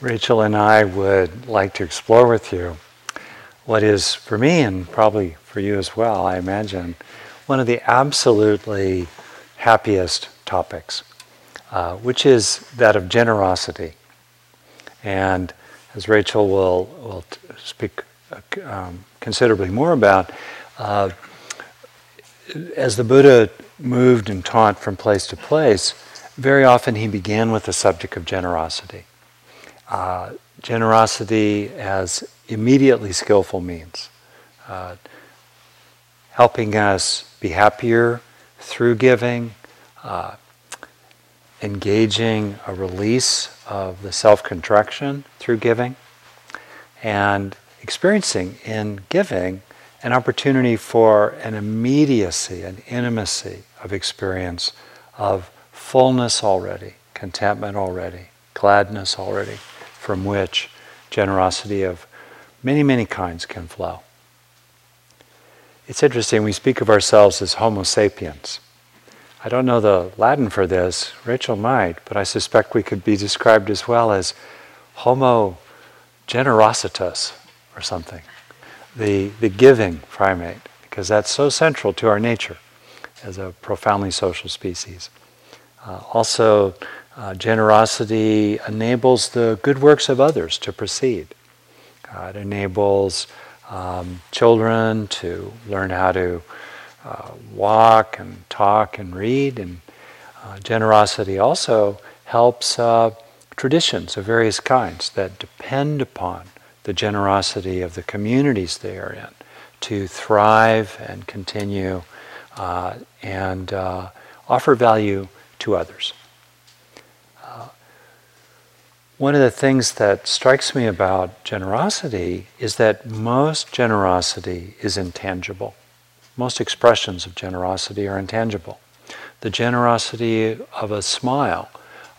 Rachel and I would like to explore with you what is, for me and probably for you as well, I imagine, one of the absolutely happiest topics, uh, which is that of generosity. And as Rachel will, will speak um, considerably more about, uh, as the Buddha moved and taught from place to place, very often he began with the subject of generosity. Uh, generosity as immediately skillful means, uh, helping us be happier through giving, uh, engaging a release of the self contraction through giving, and experiencing in giving an opportunity for an immediacy, an intimacy of experience of fullness already, contentment already, gladness already from which generosity of many, many kinds can flow. It's interesting, we speak of ourselves as Homo sapiens. I don't know the Latin for this, Rachel might, but I suspect we could be described as well as Homo generositas or something, the, the giving primate, because that's so central to our nature as a profoundly social species. Uh, also, uh, generosity enables the good works of others to proceed. Uh, it enables um, children to learn how to uh, walk and talk and read. And uh, generosity also helps uh, traditions of various kinds that depend upon the generosity of the communities they are in to thrive and continue uh, and offer value to others. One of the things that strikes me about generosity is that most generosity is intangible. Most expressions of generosity are intangible. The generosity of a smile,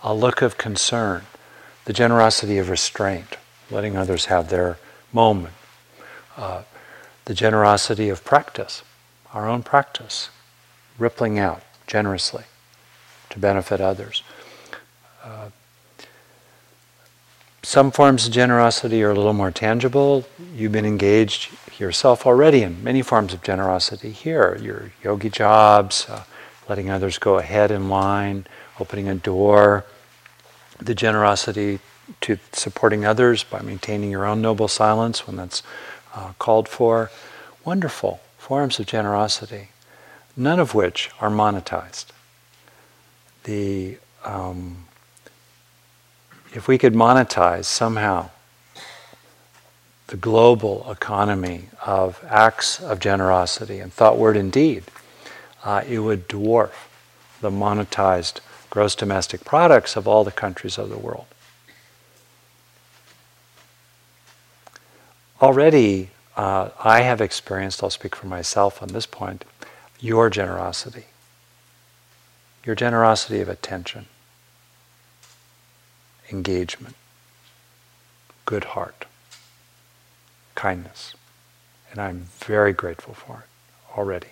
a look of concern, the generosity of restraint, letting others have their moment, uh, the generosity of practice, our own practice, rippling out generously to benefit others. Uh, some forms of generosity are a little more tangible. You've been engaged yourself already in many forms of generosity here your yogi jobs, uh, letting others go ahead in line, opening a door, the generosity to supporting others by maintaining your own noble silence when that's uh, called for. Wonderful forms of generosity, none of which are monetized. The um, if we could monetize somehow the global economy of acts of generosity and thought, word, and deed, uh, it would dwarf the monetized gross domestic products of all the countries of the world. Already, uh, I have experienced, I'll speak for myself on this point, your generosity. Your generosity of attention engagement, good heart, kindness. And I'm very grateful for it already.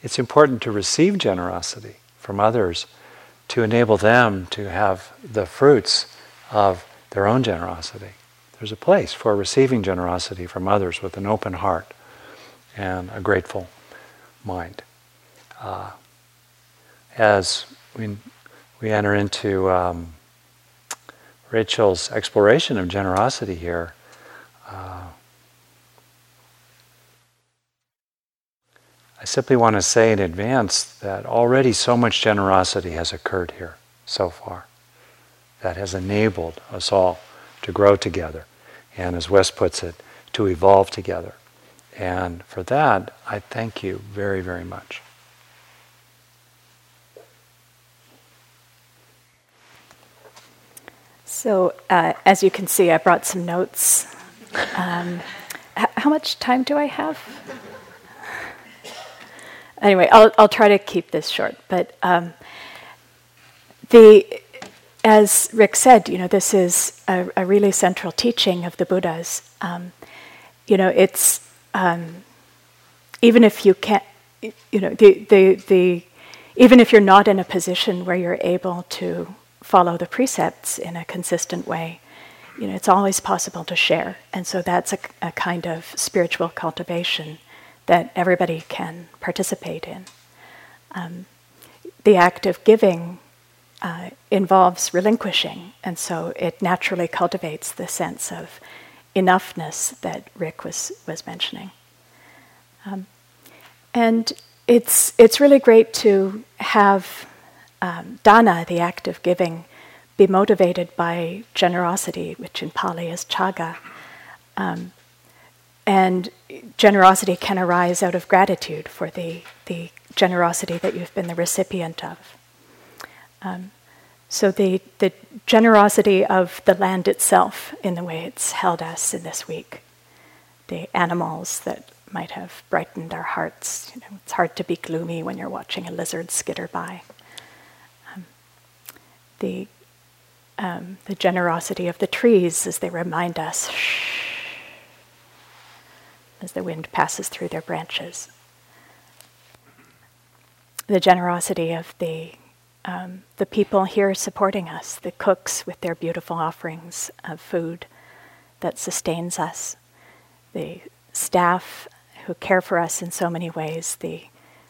It's important to receive generosity from others to enable them to have the fruits of their own generosity. There's a place for receiving generosity from others with an open heart and a grateful mind. Uh, as we, we enter into um, Rachel's exploration of generosity here. Uh, I simply want to say in advance that already so much generosity has occurred here so far that has enabled us all to grow together and, as Wes puts it, to evolve together. And for that, I thank you very, very much. So, uh, as you can see, I brought some notes. Um, h- how much time do I have? Anyway, I'll, I'll try to keep this short. But um, the, as Rick said, you know, this is a, a really central teaching of the Buddha's. Um, you know, it's um, even if you can't, you know, the, the, the, even if you're not in a position where you're able to follow the precepts in a consistent way, you know, it's always possible to share. And so that's a, a kind of spiritual cultivation that everybody can participate in. Um, the act of giving uh, involves relinquishing, and so it naturally cultivates the sense of enoughness that Rick was, was mentioning. Um, and it's, it's really great to have um, dana, the act of giving, be motivated by generosity, which in Pali is cāga. Um, and generosity can arise out of gratitude for the, the generosity that you've been the recipient of. Um, so the, the generosity of the land itself in the way it's held us in this week, the animals that might have brightened our hearts. You know, it's hard to be gloomy when you're watching a lizard skitter by. Um, the, um, the generosity of the trees as they remind us, shh, as the wind passes through their branches. The generosity of the um, the people here supporting us, the cooks with their beautiful offerings of food that sustains us, the staff who care for us in so many ways, the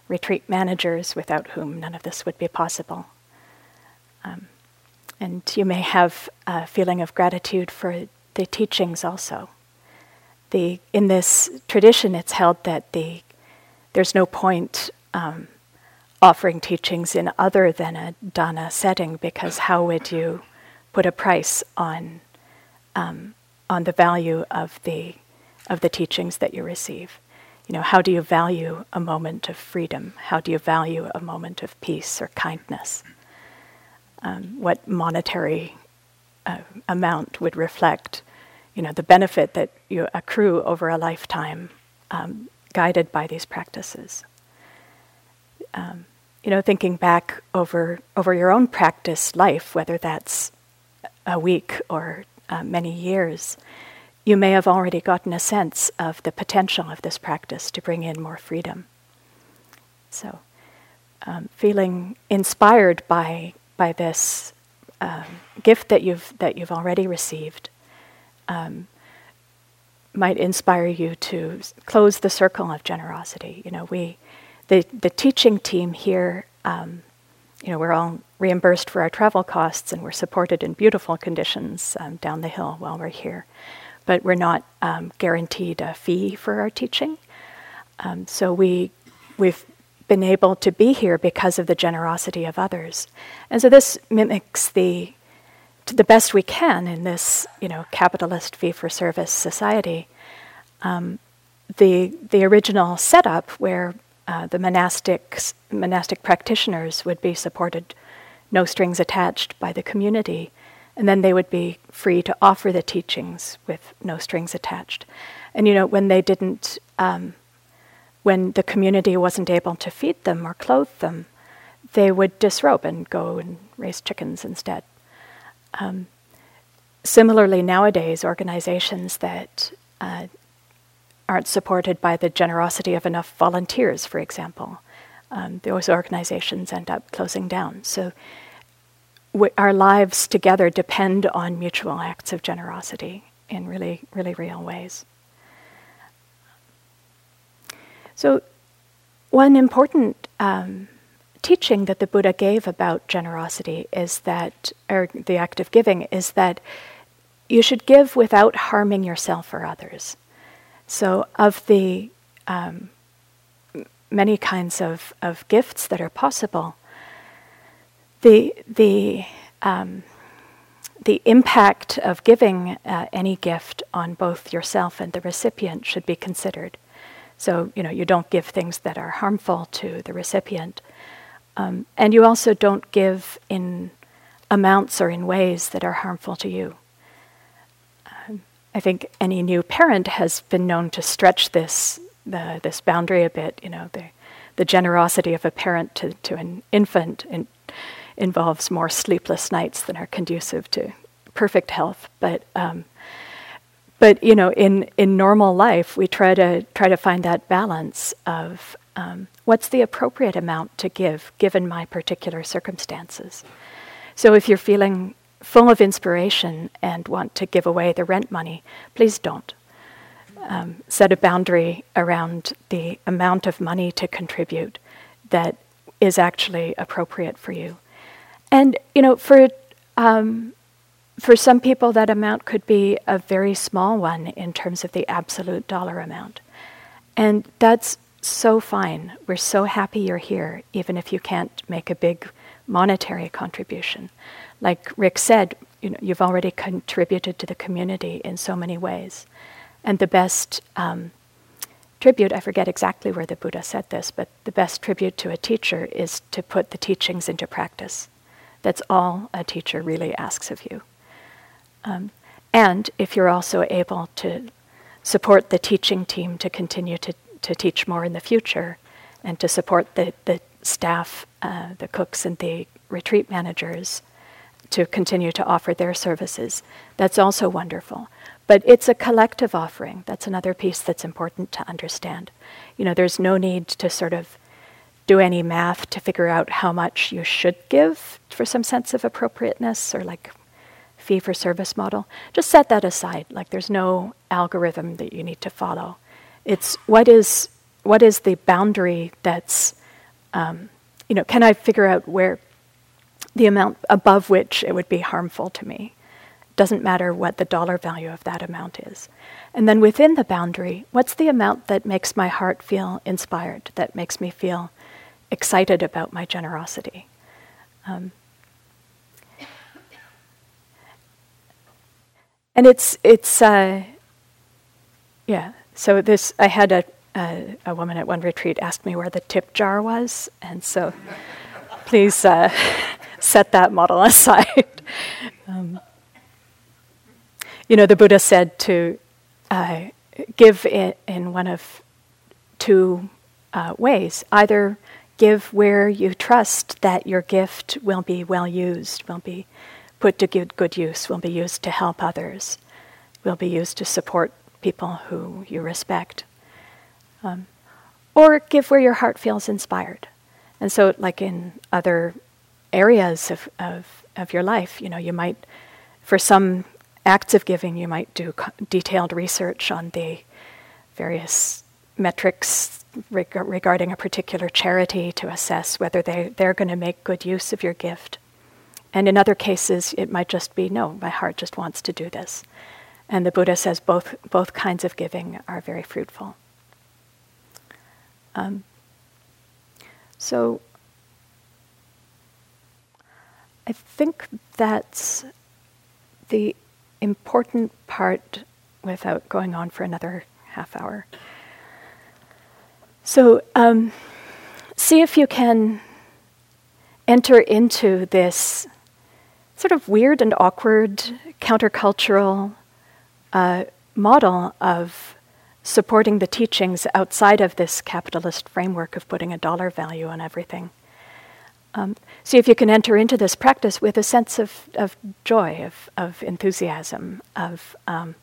retreat managers without whom none of this would be possible. Um, and you may have a feeling of gratitude for the teachings also. The, in this tradition, it's held that the, there's no point um, offering teachings in other than a dana setting because how would you put a price on um, on the value of the of the teachings that you receive? You know, how do you value a moment of freedom? How do you value a moment of peace or kindness? Um, what monetary uh, amount would reflect, you know, the benefit that you accrue over a lifetime, um, guided by these practices? Um, you know, thinking back over over your own practice life, whether that's a week or uh, many years, you may have already gotten a sense of the potential of this practice to bring in more freedom. So, um, feeling inspired by by this um, gift that you've that you've already received um, might inspire you to close the circle of generosity. You know, we the, the teaching team here, um, you know, we're all reimbursed for our travel costs and we're supported in beautiful conditions um, down the hill while we're here. But we're not um, guaranteed a fee for our teaching. Um, so we, we've been able to be here because of the generosity of others. And so this mimics the, the best we can in this, you know, capitalist fee-for-service society, um, the, the original setup where uh, the monastic monastic practitioners would be supported, no strings attached by the community, and then they would be free to offer the teachings with no strings attached. And you know, when they didn't, um, when the community wasn't able to feed them or clothe them, they would disrobe and go and raise chickens instead. Um, similarly, nowadays, organizations that uh, aren't supported by the generosity of enough volunteers, for example. Um, those organizations end up closing down. So our lives together depend on mutual acts of generosity in really, really real ways. So, one important um, teaching that the Buddha gave about generosity is that, or the act of giving, is that you should give without harming yourself or others. So, of the um, many kinds of, of gifts that are possible, the, the, um, the impact of giving uh, any gift on both yourself and the recipient should be considered. So, you know, you don't give things that are harmful to the recipient. Um, and you also don't give in amounts or in ways that are harmful to you. I think any new parent has been known to stretch this the, this boundary a bit. You know, the the generosity of a parent to, to an infant in, involves more sleepless nights than are conducive to perfect health. But um, but you know, in in normal life, we try to try to find that balance of um, what's the appropriate amount to give given my particular circumstances. So if you're feeling full of inspiration and want to give away the rent money, please don't. Um, set a boundary around the amount of money to contribute that is actually appropriate for you. And you know, for um, for some people, that amount could be a very small one in terms of the absolute dollar amount, and that's so fine. We're so happy you're here, even if you can't make a big monetary contribution. Like Rick said, you know, you've already contributed to the community in so many ways, and the best um, tribute, I forget exactly where the Buddha said this, but the best tribute to a teacher is to put the teachings into practice. That's all a teacher really asks of you. Um, and if you're also able to support the teaching team to continue to, to teach more in the future and to support the, the staff, uh, the cooks, and the retreat managers to continue to offer their services, that's also wonderful. But it's a collective offering. That's another piece that's important to understand. You know, there's no need to sort of do any math to figure out how much you should give for some sense of appropriateness or like fee for service model. Just set that aside. Like there's no algorithm that you need to follow. It's what is what is the boundary that's um, you know, can I figure out where the amount above which it would be harmful to me? Doesn't matter what the dollar value of that amount is. And then within the boundary, what's the amount that makes my heart feel inspired, that makes me feel excited about my generosity. Um, and it's it's uh, yeah. So this I had a, a, a woman at one retreat ask me where the tip jar was, and so please uh, set that model aside. Um, you know, the Buddha said to uh, give in, in one of two uh, ways, either give where you trust that your gift will be well used, will be put to good, good use, will be used to help others, will be used to support people who you respect. Um, or give where your heart feels inspired. And so, like in other areas of, of, of your life, you know, you might, for some acts of giving, you might do co- detailed research on the various metrics reg- regarding a particular charity to assess whether they, they're going to make good use of your gift. And in other cases, it might just be no, my heart just wants to do this. And the Buddha says both, both kinds of giving are very fruitful. Um, so I think that's the important part without going on for another half hour. So, um, see if you can enter into this sort of weird and awkward countercultural uh, model of supporting the teachings outside of this capitalist framework of putting a dollar value on everything. Um, see if you can enter into this practice with a sense of, of joy, of, of enthusiasm, of um,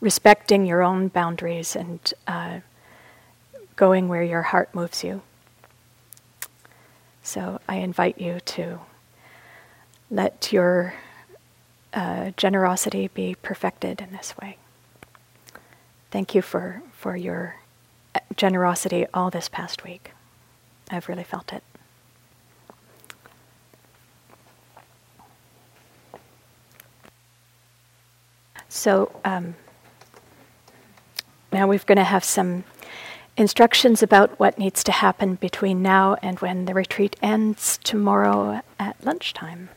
respecting your own boundaries and uh, going where your heart moves you. So I invite you to let your uh, generosity be perfected in this way. Thank you for, for your generosity all this past week. I've really felt it. So um, now we're going to have some instructions about what needs to happen between now and when the retreat ends tomorrow at lunchtime.